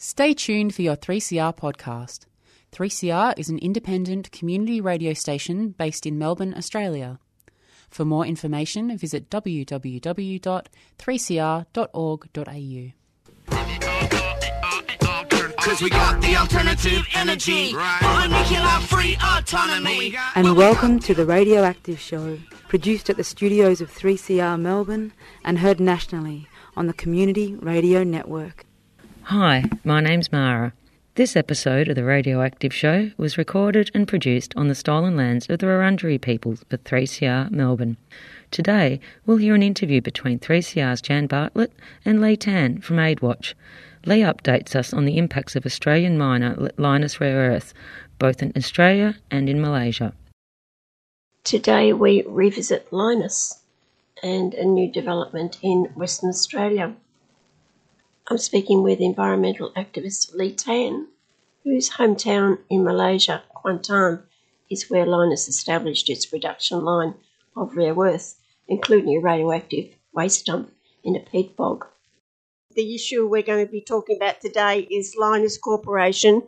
Stay tuned for your 3CR podcast. 3CR is an independent community radio station based in Melbourne, Australia. For more information, visit www.3cr.org.au. Cause we got the alternative energy. Right. Nuclear free autonomy. And welcome to the Radioactive Show, produced at the studios of 3CR Melbourne and heard nationally on the Community Radio Network. Hi, my name's Mara. This episode of the Radioactive Show was recorded and produced on the stolen lands of the Wurundjeri peoples for 3CR Melbourne. Today, we'll hear an interview between 3CR's Jan Bartlett and Lee Tan from AidWatch. Lee updates us on the impacts of Australian miner Lynas Rare Earth, both in Australia and in Malaysia. Today, we revisit Lynas and a new development in Western Australia. I'm speaking with environmental activist Lee Tan, whose hometown in Malaysia, Kuantan, is where Lynas established its production line of rare earths, including a radioactive waste dump in a peat bog. The issue we're going to be talking about today is Lynas Corporation.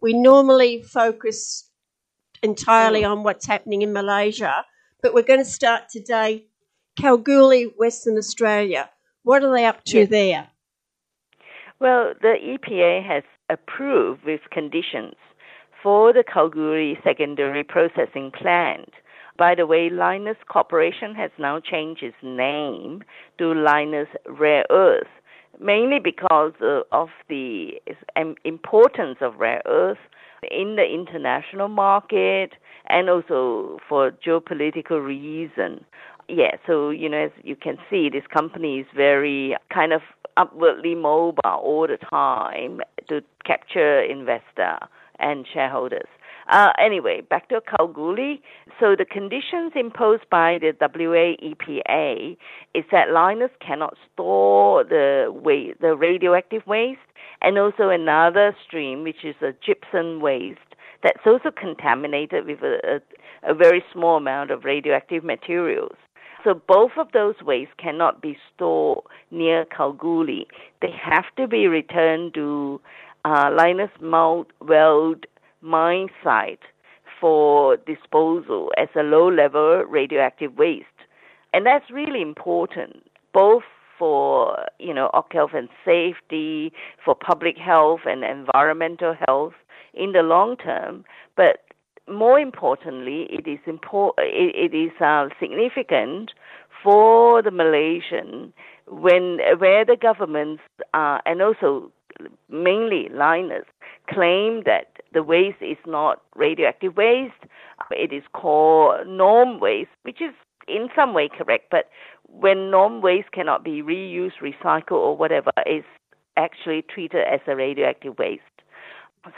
We normally focus entirely on what's happening in Malaysia, but we're going to start today Kalgoorlie, Western Australia. What are they up to Yes. there? Well, the EPA has approved with conditions for the Kalgoorlie secondary processing plant. By the way, Lynas Corporation has now changed its name to Lynas Rare Earth, mainly because uh, of the importance of rare earth in the international market and also for geopolitical reason. Yeah, so you know, as you can see, this company is very kind of upwardly mobile all the time to capture investor and shareholders. Uh, anyway, back to Kalgoorlie. So the conditions imposed by the WA EPA is that Lynas cannot store the wa- the radioactive waste, and also another stream, which is a gypsum waste, that's also contaminated with a, a, a very small amount of radioactive materials. So both of those wastes cannot be stored near Kalgoorlie. They have to be returned to uh, Lynas Mount Weld mine site for disposal as a low-level radioactive waste. And that's really important, both for you know health and safety, for public health and environmental health in the long term, but more importantly, it is impor- it, it is uh, significant for the Malaysian when where the governments uh, and also mainly Lynas claim that the waste is not radioactive waste. It is called NORM waste, which is in some way correct, but when NORM waste cannot be reused, recycled, or whatever, is actually treated as a radioactive waste.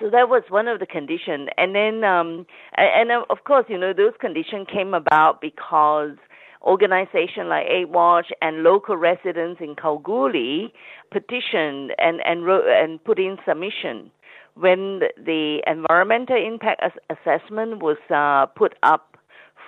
So that was one of the conditions, and then um, and, and of course, you know, those conditions came about because organizations like AidWatch and local residents in Kalgoorlie petitioned and and wrote and put in submission when the environmental impact assessment was uh, put up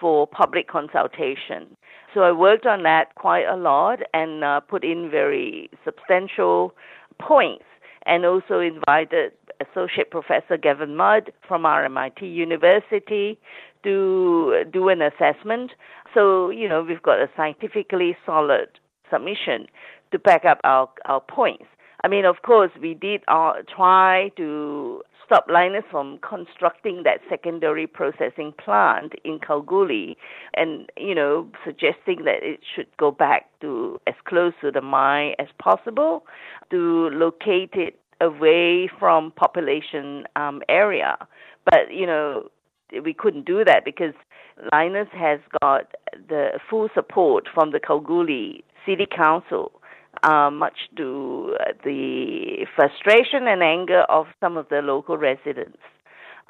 for public consultation. So I worked on that quite a lot and uh, put in very substantial points and also invited Associate Professor Gavin Mudd from RMIT University to do an assessment. So, you know, we've got a scientifically solid submission to back up our, our points. I mean, of course, we did uh, try to stop Lynas from constructing that secondary processing plant in Kalgoorlie and, you know, suggesting that it should go back to as close to the mine as possible to locate it away from population um, area. But, you know, we couldn't do that because Lynas has got the full support from the Kalgoorlie City Council uh, much to uh, the frustration and anger of some of the local residents.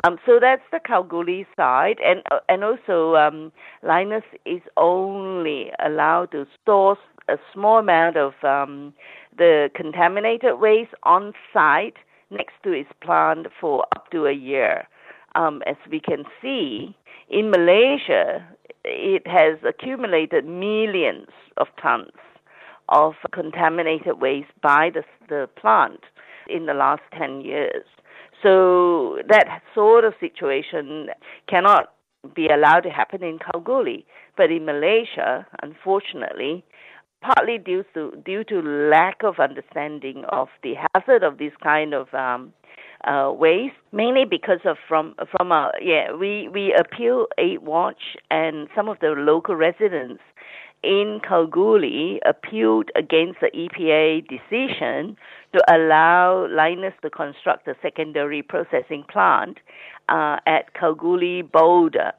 Um, so that's the Kalgoorlie side, and uh, and also um, Lynas is only allowed to store a small amount of um, the contaminated waste on site next to its plant for up to a year. Um, as we can see, in Malaysia, it has accumulated millions of tons of contaminated waste by the, the plant. in the last 10 years. So that sort of situation cannot be allowed to happen in Kalgoorlie. But in Malaysia, unfortunately, partly due to due to lack of understanding of the hazard of this kind of um, uh, waste, mainly because of from from our yeah we we appeal AidWatch and some of the local residents in Kalgoorlie appealed against the EPA decision to allow Lynas to construct a secondary processing plant uh, at Kalgoorlie Boulder.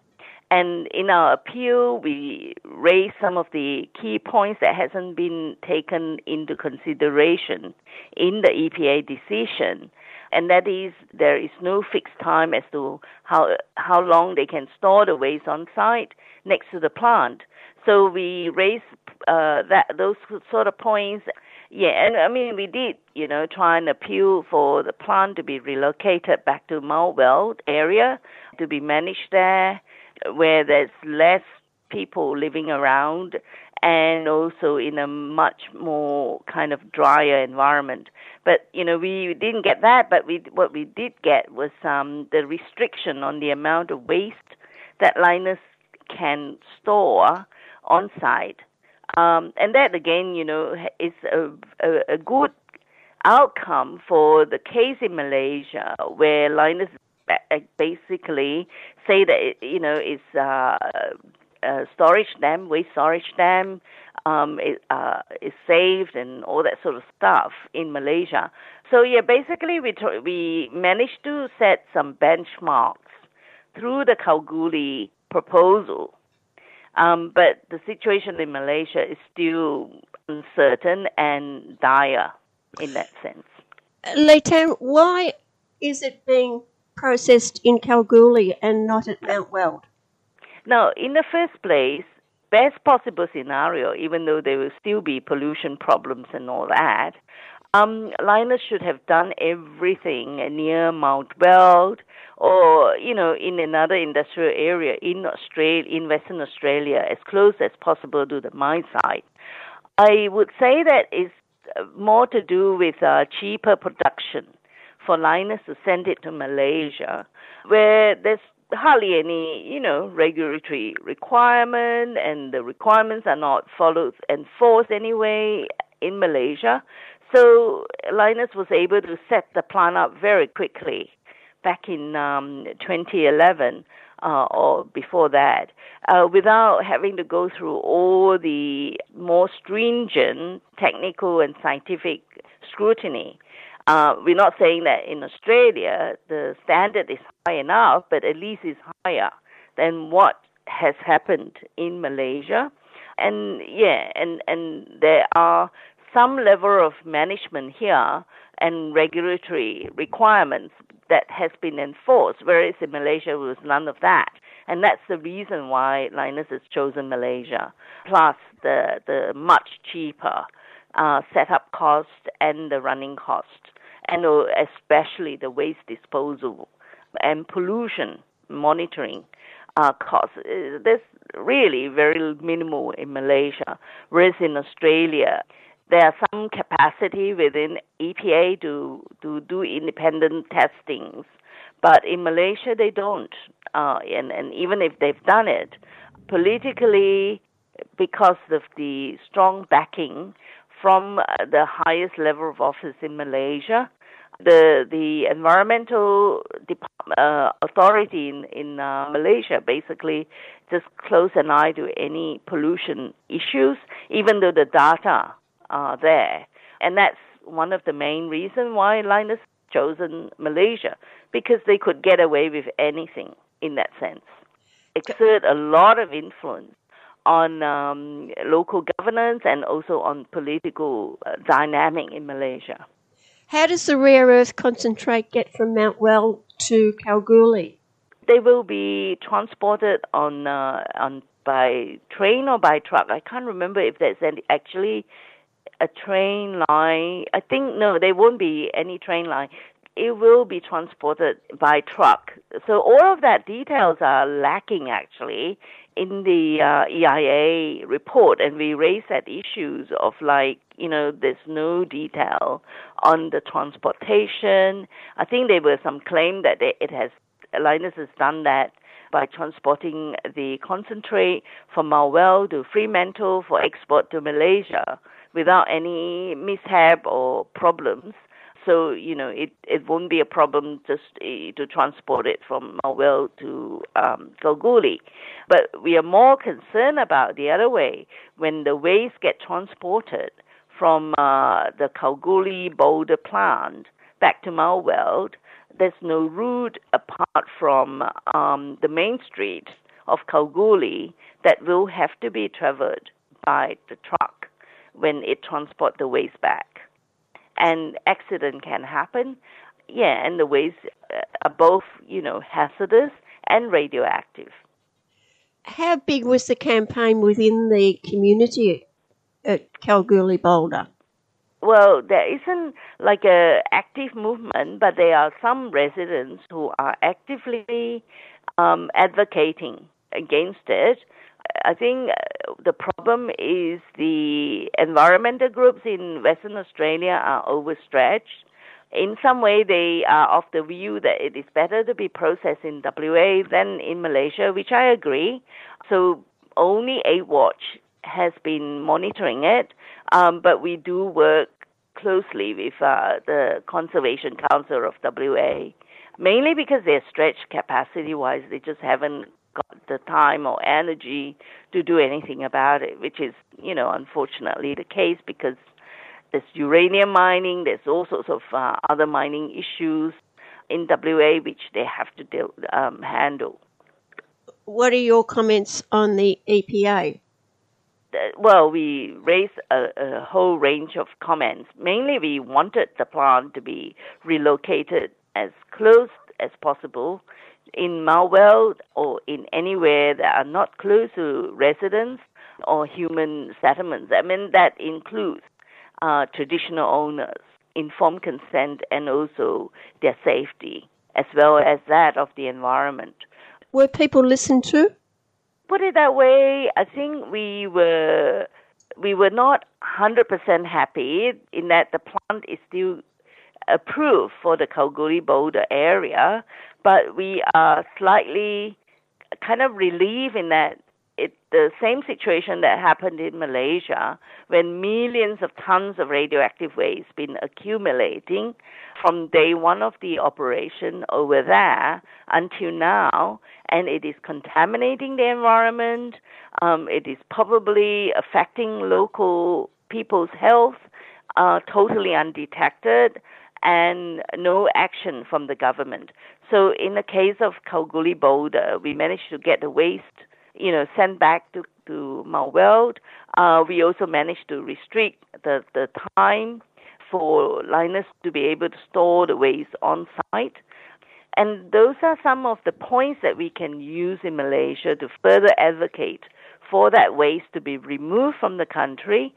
And in our appeal, we raised some of the key points that hasn't been taken into consideration in the EPA decision. And that is, there is no fixed time as to how, how long they can store the waste on site next to the plant. So we raised uh, that those sort of points. Yeah, and I mean we did, you know, try and appeal for the plant to be relocated back to Mount Weld area to be managed there, where there's less people living around, and also in a much more kind of drier environment. But you know, we didn't get that. But we what we did get was um, the restriction on the amount of waste that Lynas can store on site. Um, and that again, you know, is a, a, a, good outcome for the case in Malaysia where Lynas basically say that you know it's uh, a storage dam, waste storage dam, um, it, uh, is saved and all that sort of stuff in Malaysia. So yeah, basically we we managed to set some benchmarks through the Kalgoorlie proposal um, but the situation in Malaysia is still uncertain and dire in that sense. Lee Tan, why is it being processed in Kalgoorlie and not at Mount Weld? Now, in the first place, best possible scenario, even though there will still be pollution problems and all that, um, Lynas should have done everything near Mount Weld or, you know, in another industrial area in Australia, in Western Australia, as close as possible to the mine site. I would say that it's more to do with uh, cheaper production for Lynas to send it to Malaysia, where there's hardly any, you know, regulatory requirement, and the requirements are not followed and enforced anyway in Malaysia. So Lynas was able to set the plant up very quickly back in um, 2011 uh, or before that, uh, without having to go through all the more stringent technical and scientific scrutiny. Uh, we're not saying that in Australia the standard is high enough, but at least it's higher than what has happened in Malaysia. And yeah, and, and there are some level of management here and regulatory requirements that has been enforced, whereas in Malaysia there was none of that. And that's the reason why Lynas has chosen Malaysia, plus the, the much cheaper uh, setup cost and the running cost, and uh, especially the waste disposal and pollution monitoring uh, costs. Uh, there's really very minimal in Malaysia, whereas in Australia, there are some capacity within EPA to, to do independent testings, but in Malaysia they don't. Uh, and, and even if they've done it, politically, because of the strong backing from the highest level of office in Malaysia, the the environmental uh, authority in in uh, Malaysia basically just close an eye to any pollution issues, even though the data are there. And that's one of the main reasons why Lynas chosen Malaysia, because they could get away with anything in that sense. Exert a lot of influence on um, local governance and also on political uh, dynamic in Malaysia. How does the rare earth concentrate get from Mount Weld to Kalgoorlie? They will be transported on uh, on by train or by truck. I can't remember if there's any, actually a train line. I think no, there won't be any train line. It will be transported by truck. So all of that details are lacking actually in the uh, EIA report, and we raised that issues of like You know, there's no detail on the transportation. I think there were some claim that it has Lynas has done that by transporting the concentrate from Weld to Fremantle for export to Malaysia without any mishap or problems. So, you know, it, it won't be a problem just uh, to transport it from Mount to um, Kalgoorlie. But we are more concerned about the other way when the waste get transported from uh, the Kalgoorlie Boulder plant back to Mount There's no route apart from um, the main street of Kalgoorlie that will have to be traversed by the truck when it transport the waste back. And accident can happen. Yeah, and the waste uh, are both, you know, hazardous and radioactive. How big was the campaign within the community at Kalgoorlie Boulder? Well, there isn't like a active movement, but there are some residents who are actively um, advocating against it. I think uh, the problem is the environmental groups in Western Australia are overstretched. In some way, they are of the view that it is better to be processed in WA than in Malaysia, which I agree. So only AidWatch has been monitoring it, um, but we do work closely with uh, the Conservation Council of WA, mainly because they're stretched capacity wise. They just haven't got the time or energy to do anything about it, which is, you know, unfortunately the case because there's uranium mining, there's all sorts of uh, other mining issues in WA which they have to deal, um, handle. What are your comments on the EPA? well, we raised a, a, whole range of comments. Mainly, we wanted the plant to be relocated as close as possible in Mount or in anywhere that are not close to residents or human settlements. I mean, that includes uh, traditional owners, informed consent, and also their safety, as well as that of the environment. Were people listened to? put it that way, I think we were we were not hundred percent happy in that the plant is still approved for the Kalgoorlie Boulder area, but we are slightly kind of relieved in that it the same situation that happened in Malaysia when millions of tons of radioactive waste been accumulating from day one of the operation over there until now, and it is contaminating the environment. Um, it is probably affecting local people's health uh, totally undetected and no action from the government. So in the case of Kalgoorlie Boulder, we managed to get the waste, you know, sent back to, to Mount Weld. Uh, we also managed to restrict the, the time for Lynas to be able to store the waste on site. And those are some of the points that we can use in Malaysia to further advocate for that waste to be removed from the country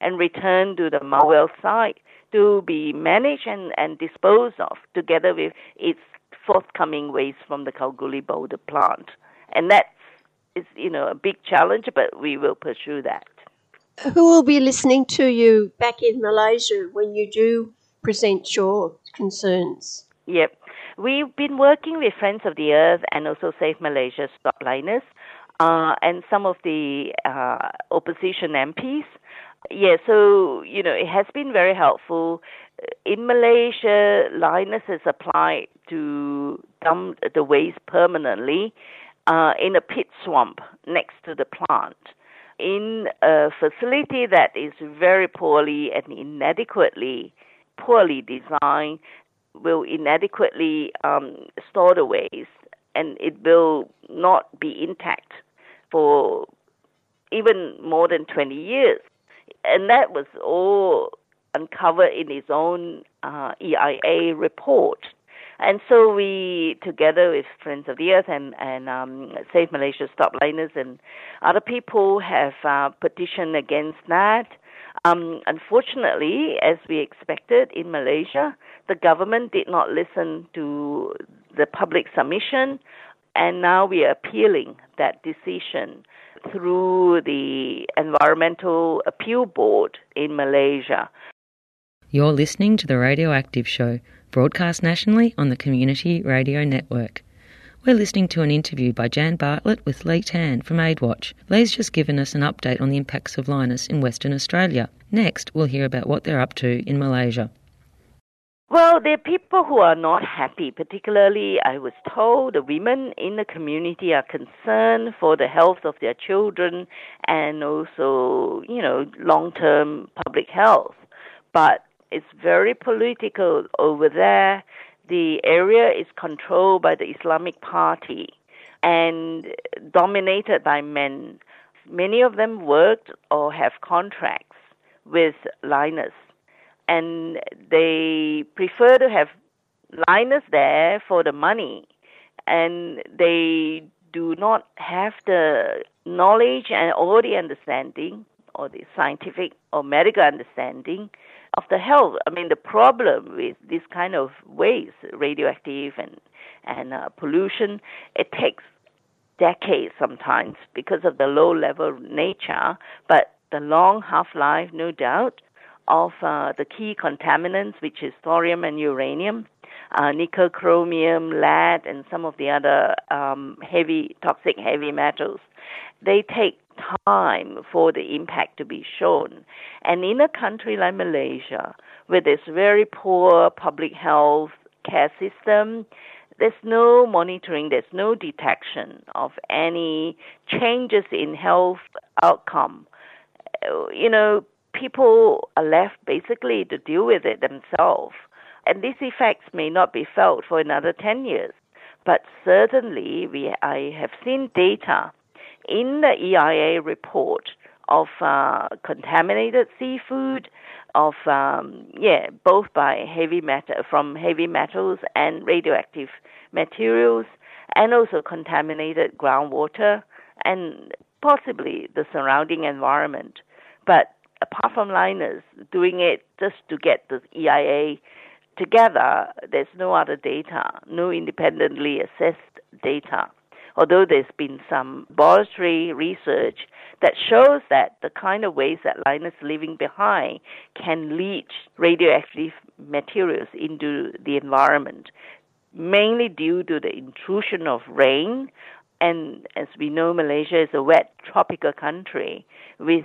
and returned to the Weld site to be managed and, and disposed of together with its forthcoming waste from the Kalgoorlie Boulder plant. And that is, you know, a big challenge, but we will pursue that who will be listening to you back in Malaysia when you do present your concerns? Yep. We've been working with Friends of the Earth and also Save Malaysia Stop Lynas uh, and some of the uh, opposition MPs. Yeah, so, you know, it has been very helpful. In Malaysia, Lynas has applied to dump the waste permanently uh, in a peat swamp next to the plant in a facility that is very poorly and inadequately poorly designed will inadequately um, store the waste and it will not be intact for even more than 20 years. And that was all uncovered in his own uh, EIA report. And so we, together with Friends of the Earth and, and um, Save Malaysia Stop Lynas and other people have uh, petitioned against that. Um, unfortunately, as we expected in Malaysia, the government did not listen to the public submission, and now we are appealing that decision through the Environmental Appeal Board in Malaysia. You're listening to The Radioactive Show, broadcast nationally on the Community Radio Network. We're listening to an interview by Jan Bartlett with Lee Tan from AidWatch. Lee's just given us an update on the impacts of Lynas in Western Australia. Next, we'll hear about what they're up to in Malaysia. Well, there are people who are not happy. Particularly, I was told the women in the community are concerned for the health of their children and also, you know, long term public health. But it's very political over there. The area is controlled by the Islamic Party and dominated by men. Many of them worked or have contracts with Lynas and they prefer to have Lynas there for the money, and they do not have the knowledge and or the understanding or the scientific or medical understanding of the health. I mean, the problem with this kind of waste, radioactive and and uh, pollution, it takes decades sometimes because of the low level nature, but the long half life, no doubt, of uh, the key contaminants, which is thorium and uranium, uh, nickel, chromium, lead, and some of the other um, heavy, toxic heavy metals. They take time for the impact to be shown. And in a country like Malaysia, with its very poor public health care system, there's no monitoring, there's no detection of any changes in health outcome. Uh, you know, people are left basically to deal with it themselves. And these effects may not be felt for another 10 years. But certainly, we, I have seen data in the EIA report of uh, contaminated seafood, of um, yeah, both by heavy metal from heavy metals and radioactive materials, and also contaminated groundwater and possibly the surrounding environment. But apart from Lynas doing it just to get the EIA together, there's no other data, no independently assessed data. Although there's been some laboratory research that shows that the kind of waste that Lynas is leaving behind can leach radioactive materials into the environment, mainly due to the intrusion of rain. And as we know, Malaysia is a wet tropical country with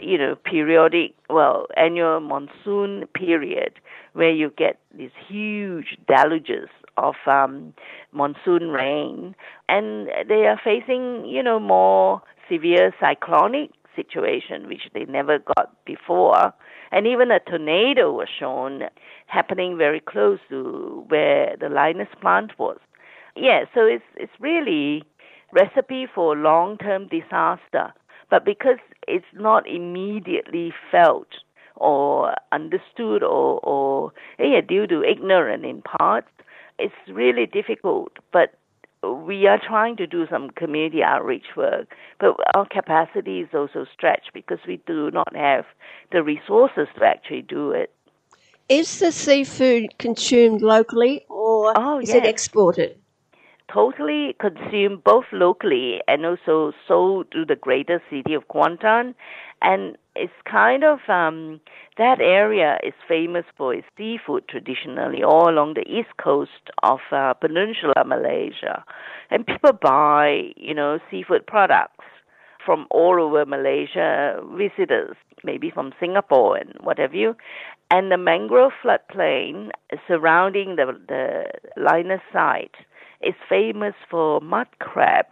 you know periodic well annual monsoon period where you get these huge deluges of um, monsoon rain. And they are facing you know more severe cyclonic situation which they never got before. And even a tornado was shown happening very close to where the Lynas plant was. Yeah so it's it's really recipe for long term disaster. But because it's not immediately felt or understood or, or yeah, due to ignorance in part, it's really difficult. But we are trying to do some community outreach work, but our capacity is also stretched because we do not have the resources to actually do it. Is the seafood consumed locally or oh, is yes. it exported? Totally consumed both locally and also sold to the greater city of Kuantan. And it's kind of um, that area is famous for its seafood traditionally, all along the east coast of uh, Peninsular Malaysia, and people buy you know seafood products from all over Malaysia, visitors maybe from Singapore and what have you, and the mangrove floodplain surrounding the the Lynas site is famous for mud crab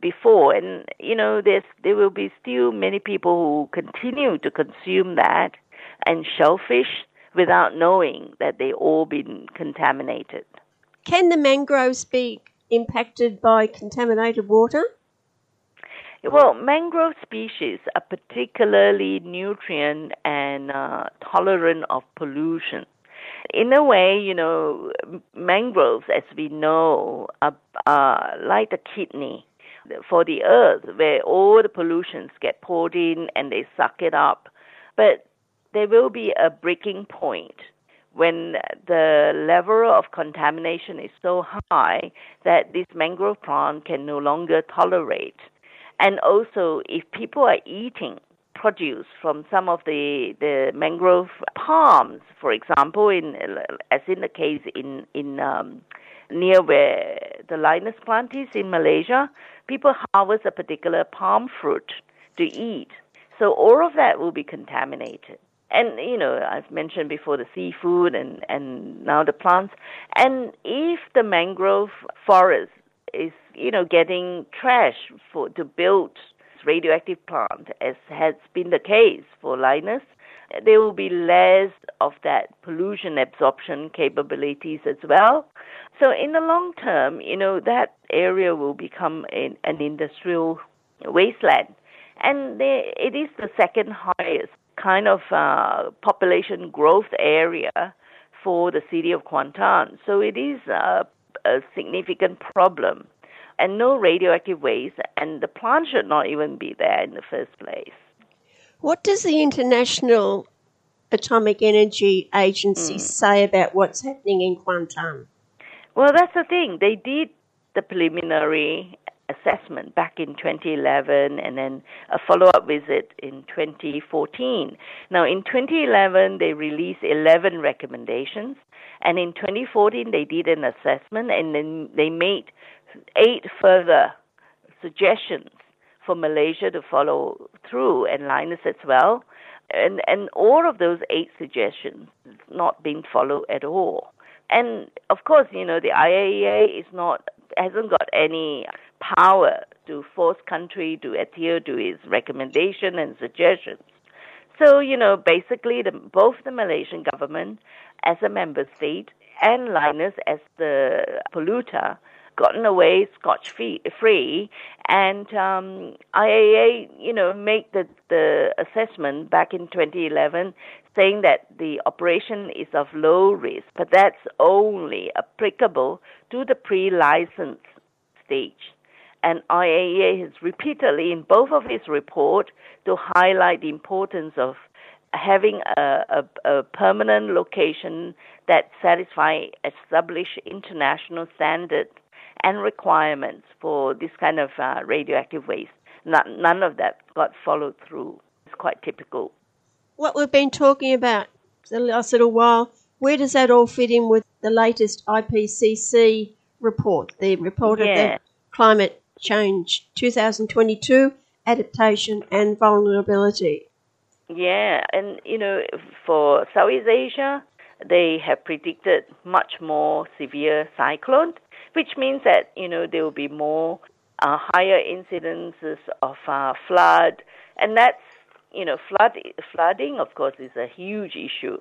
before. And you know there's there will be still many people who continue to consume that and shellfish without knowing that they all been contaminated. Can the mangroves be impacted by contaminated water? Well, mangrove species are particularly nutrient and uh, tolerant of pollution in a way, you know, mangroves, as we know, are, are like the kidney for the earth, where all the pollutions get poured in and they suck it up. But there will be a breaking point when the level of contamination is so high that this mangrove plant can no longer tolerate. And also, if people are eating produce from some of the, the mangrove palms, for example, in as in the case in in um, near where the Lynas plant is in Malaysia, people harvest a particular palm fruit to eat. So all of that will be contaminated. And you know, I've mentioned before the seafood and and now the plants. And if the mangrove forest is you know getting trash for to build radioactive plant, as has been the case for Lynas, there will be less of that pollution absorption capabilities as well. So in the long term, you know, that area will become an, an industrial wasteland. And they, it is the second highest kind of uh, population growth area for the city of Kuantan. So it is a, a significant problem and no radioactive waste, and the plant should not even be there in the first place. What does the International Atomic Energy Agency mm. say about what's happening in Kuantan? Well, that's the thing. They did the preliminary assessment back in 2011 and then a follow up visit in 2014. Now, in 2011, they released 11 recommendations, and in 2014, they did an assessment and then they made eight further suggestions for Malaysia to follow through and Lynas as well. And, and all of those eight suggestions not being followed at all. And of course, you know, the IAEA is not hasn't got any power to force country to adhere to its recommendation and suggestions. So, you know, basically the, both the Malaysian government as a member state and Lynas as the polluter gotten away scotch free, and um, IAEA, you know, made the the assessment back in 2011, saying that the operation is of low risk, but that's only applicable to the pre-license stage. And IAEA has repeatedly, in both of its reports, to highlight the importance of having a, a, a permanent location that satisfy established international standards and requirements for this kind of uh, radioactive waste. None, none of that got followed through. It's quite typical. What we've been talking about the last little while, where does that all fit in with the latest IPCC report, the report yeah. of the climate change 2022 adaptation and vulnerability? Yeah, and you know, for Southeast Asia, they have predicted much more severe cyclones which means that you know there will be more uh, higher incidences of uh, flood, and that's you know flood flooding of course is a huge issue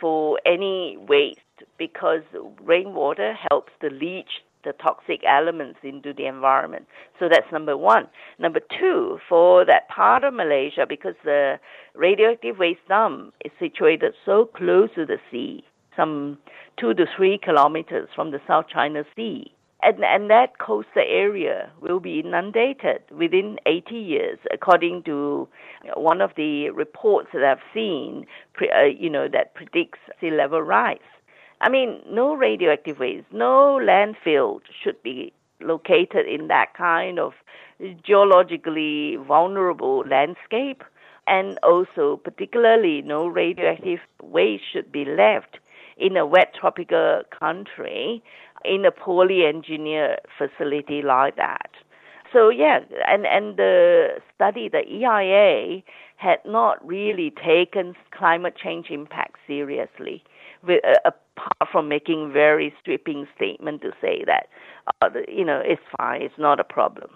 for any waste because rainwater helps to leach the toxic elements into the environment. So that's number one. Number two, for that part of Malaysia, because the radioactive waste dump is situated so close to the sea, some two to three kilometers from the South China Sea. And, and that coastal area will be inundated within 80 years, according to one of the reports that I've seen, uh, you know, that predicts sea level rise. I mean, no radioactive waste, no landfill should be located in that kind of geologically vulnerable landscape. And also, particularly, no radioactive waste should be left in a wet tropical country in a poorly engineered facility like that. So yeah, and and the study, the EIA, had not really taken climate change impact seriously, with, uh, apart from making very sweeping statement to say that, uh, you know, it's fine, it's not a problem.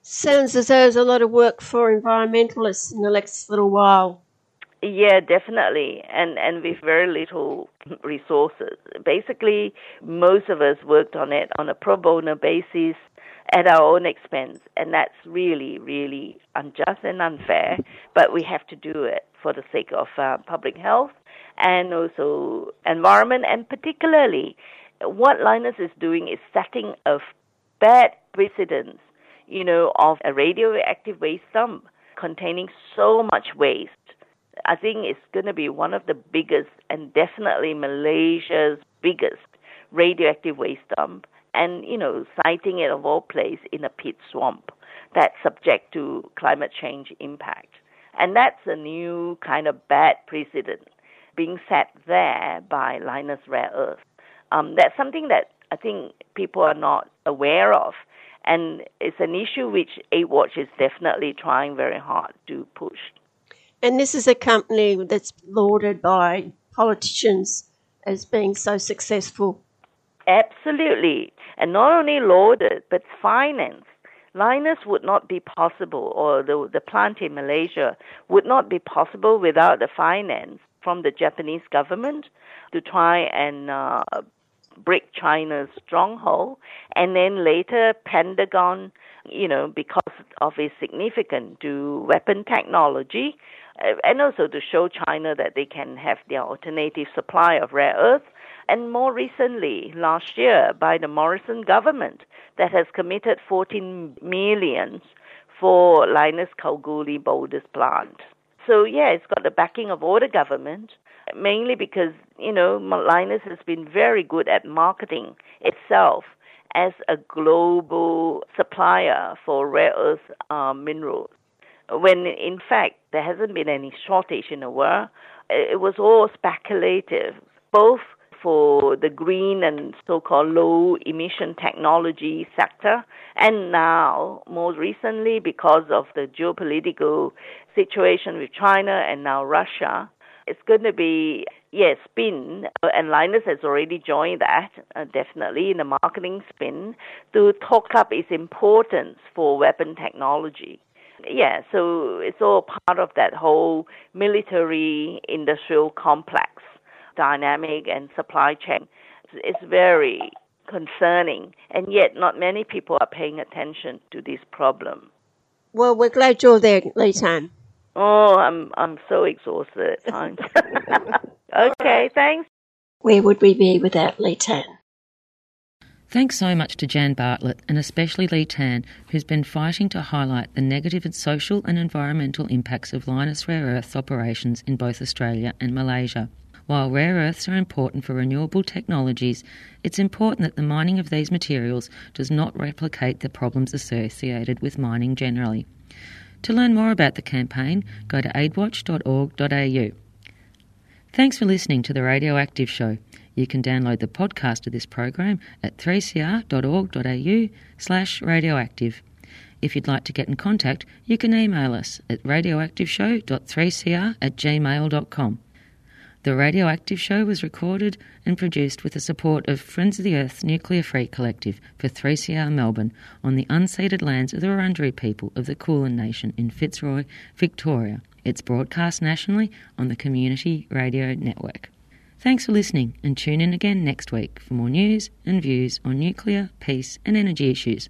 Sounds as though there's a lot of work for environmentalists in the next little while. Yeah, definitely, and and with very little resources. Basically, most of us worked on it on a pro bono basis at our own expense, and that's really, really unjust and unfair. But we have to do it for the sake of uh, public health and also environment, and particularly, what Lynas is doing is setting a bad precedence, you know, of a radioactive waste dump containing so much waste I think it's going to be one of the biggest and definitely Malaysia's biggest radioactive waste dump. And, you know, siting it of all place in a peat swamp. that's subject to climate change impact. And that's a new kind of bad precedent being set there by Lynas Rare Earth. Um, that's something that I think people are not aware of. And it's an issue which AidWatch is definitely trying very hard to push. And this is a company that's lauded by politicians as being so successful. Absolutely. And not only lauded, but financed. Lynas would not be possible, or the, the plant in Malaysia would not be possible without the finance from the Japanese government to try and uh, break China's stronghold, and then later Pentagon, you know, because of its significance to weapon technology, and also to show China that they can have their alternative supply of rare earth. And more recently, last year, by the Morrison government, that has committed 14 million for Lynas Kalgoorlie Boulders plant. So yeah, it's got the backing of all the government, mainly because, you know, Lynas has been very good at marketing itself as a global supplier for rare earth uh, minerals. When in fact there hasn't been any shortage in the world, it was all speculative, both for the green and so-called low emission technology sector, and now more recently because of the geopolitical situation with China and now Russia, it's going to be, yes, spin, and Lynas has already joined that, uh, definitely, in the marketing spin, to talk up its importance for weapon technology. Yeah, so it's all part of that whole military industrial complex dynamic and supply chain. It's very concerning, and yet not many people are paying attention to this problem. Well, we're glad you're there, Lee Tan. Oh, I'm I'm so exhausted at times. okay, thanks. Where would we be without Lee Tan? Thanks so much to Jan Bartlett and especially Lee Tan, who's been fighting to highlight the negative social and environmental impacts of Lynas Rare Earths operations in both Australia and Malaysia. While rare earths are important for renewable technologies, it's important that the mining of these materials does not replicate the problems associated with mining generally. To learn more about the campaign, go to aidwatch.org.au. Thanks for listening to the Radioactive Show. You can download the podcast of this program at 3cr.org.au slash radioactive. If you'd like to get in contact, you can email us at radioactiveshow.3cr at gmail.com. The Radioactive Show was recorded and produced with the support of Friends of the Earth Nuclear Free Collective for 3CR Melbourne on the unceded lands of the Wurundjeri people of the Kulin Nation in Fitzroy, Victoria. It's broadcast nationally on the Community Radio Network. Thanks for listening and tune in again next week for more news and views on nuclear, peace, and energy issues.